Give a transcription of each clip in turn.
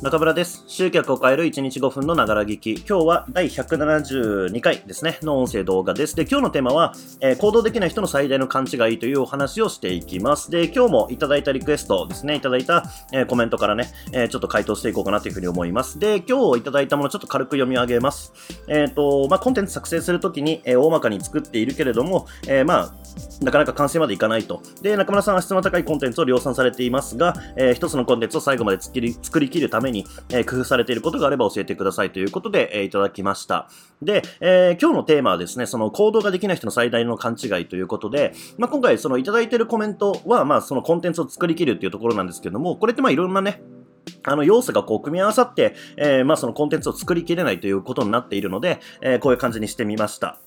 中村です。集客を変える1日5分のながら聞き。今日は第172回ですね、の音声動画です。で、今日のテーマは、えー、行動できない人の最大の勘違いというお話をしていきます。で、今日もいただいたリクエストですね、いただいた、えー、コメントからね、えー、ちょっと回答していこうかなというふうに思います。で、今日いただいたものちょっと軽く読み上げます。えっ、と、まあ、コンテンツ作成するときに、え大まかに作っているけれども、えまあ、なかなか完成までいかないと。で、中村さんは質の高いコンテンツを量産されていますが、え一つのコンテンツを最後まで作り作り切るために、え工夫されていることがあれば教えてくださいということで、え、いただきました。で、えー、今日のテーマはですね、その行動ができない人の最大の勘違いということで、まあ、今回そのいただいているコメントは、まあ、そのコンテンツを作り切るっていうところなんですけども、これってまあいろんなね、あの要素がこう組み合わさって、えー、まあそのコンテンツを作りきれないということになっているので、えー、こういう感じにしてみました。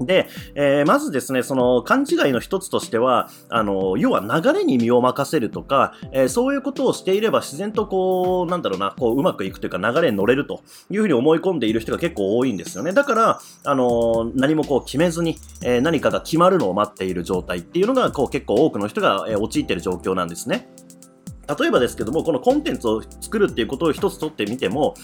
で、えー、まずですね、その勘違いの一つとしては、あの、要は流れに身を任せるとか、えー、そういうことをしていれば自然とこう、なんだろうな、こう、うまくいくというか流れに乗れるというふうに思い込んでいる人が結構多いんですよね。だから、あの、何もこう決めずに、えー、何かが決まるのを待っている状態っていうのが、こう結構多くの人が、え陥っている状況なんですね。例えばですけども、このコンテンツを作るっていうことを一つ取ってみても、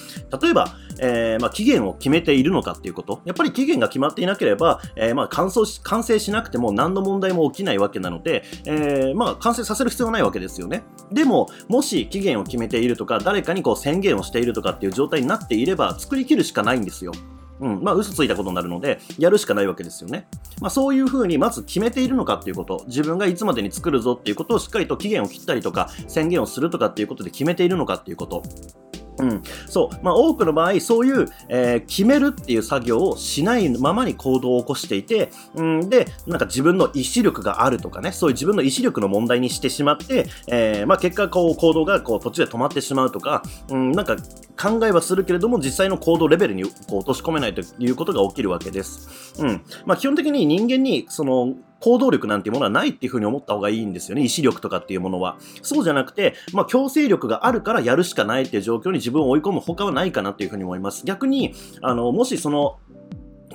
例えば、えー、まあ、期限を決めているのかっていうこと、やっぱり期限が決まっていなければ、えー、まあ、完成し、完成しなくても何の問題も起きないわけなので、えー、まあ、完成させる必要はないわけですよね。でも、もし期限を決めているとか、誰かにこう宣言をしているとかっていう状態になっていれば、作り切るしかないんですよ。うん。まあ、嘘ついたことになるので、やるしかないわけですよね。まあ、そういうふうに、まず決めているのかっていうこと、自分がいつまでに作るぞっていうことをしっかりと期限を切ったりとか、宣言をするとかっていうことで決めているのかっていうこと。うん。そう。まあ、多くの場合、そういう、えー、決めるっていう作業をしないままに行動を起こしていて、うん、で、なんか自分の意志力があるとかね、そういう自分の意志力の問題にしてしまって、えー、まあ、結果、こう、行動が、こう、途中で止まってしまうとか、うん、なんか、考えはするけれども、実際の行動レベルにこう落とし込めないということが起きるわけです。うん。まあ、基本的に人間に、その、行動力なんていうものはないっていうふうに思った方がいいんですよね。意志力とかっていうものは。そうじゃなくて、まあ、強制力があるからやるしかないっていう状況に自分を追い込む他はないかなっていうふうに思います。逆に、あの、もしその、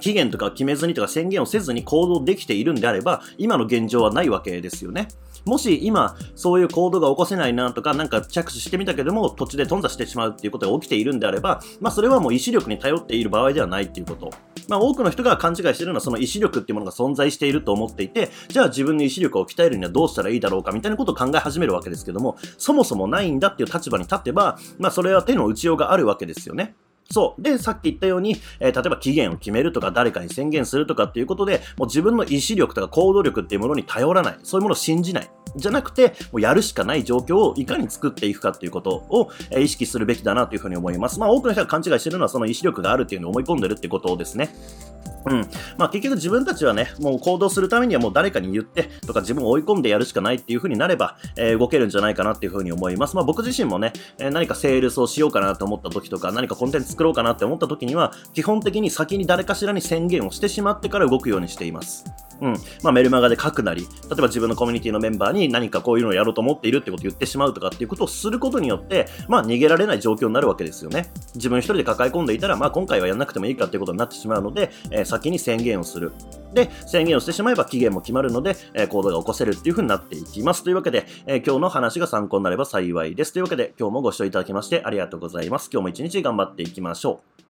期限とか決めずにとか宣言をせずに行動できているんであれば、今の現状はないわけですよね。もし今、そういう行動が起こせないなとか、なんか着手してみたけども、途中で頓挫してしまうっていうことが起きているんであれば、まあそれはもう意志力に頼っている場合ではないっていうこと。まあ多くの人が勘違いしてるのはその意志力っていうものが存在していると思っていて、じゃあ自分の意志力を鍛えるにはどうしたらいいだろうかみたいなことを考え始めるわけですけども、そもそもないんだっていう立場に立てば、まあそれは手の打ちようがあるわけですよね。そう。で、さっき言ったように、えー、例えば期限を決めるとか、誰かに宣言するとかっていうことで、もう自分の意志力とか行動力っていうものに頼らない。そういうものを信じない。じゃなくて、もうやるしかない状況をいかに作っていくかっていうことを、えー、意識するべきだなというふうに思います。まあ、多くの人が勘違いしてるのはその意志力があるっていうのを思い込んでるってことですね。うん。まあ結局自分たちはね、もう行動するためにはもう誰かに言ってとか自分を追い込んでやるしかないっていう風になれば、えー、動けるんじゃないかなっていう風に思います。まあ僕自身もね、えー、何かセールスをしようかなと思った時とか、何かコンテンツ作ろうかなって思った時には、基本的に先に誰かしらに宣言をしてしまってから動くようにしています。うん。まあメルマガで書くなり、例えば自分のコミュニティのメンバーに何かこういうのをやろうと思っているってことを言ってしまうとかっていうことをすることによって、まあ逃げられない状況になるわけですよね。自分一人で抱え込んでいたら、まあ今回はやんなくてもいいかっていうことになってしまうので、えー、先に宣言をする。で、宣言をしてしまえば期限も決まるので、えー、行動が起こせるっていう風になっていきます。というわけで、えー、今日の話が参考になれば幸いです。というわけで、今日もご視聴いただきましてありがとうございます。今日も一日頑張っていきましょう。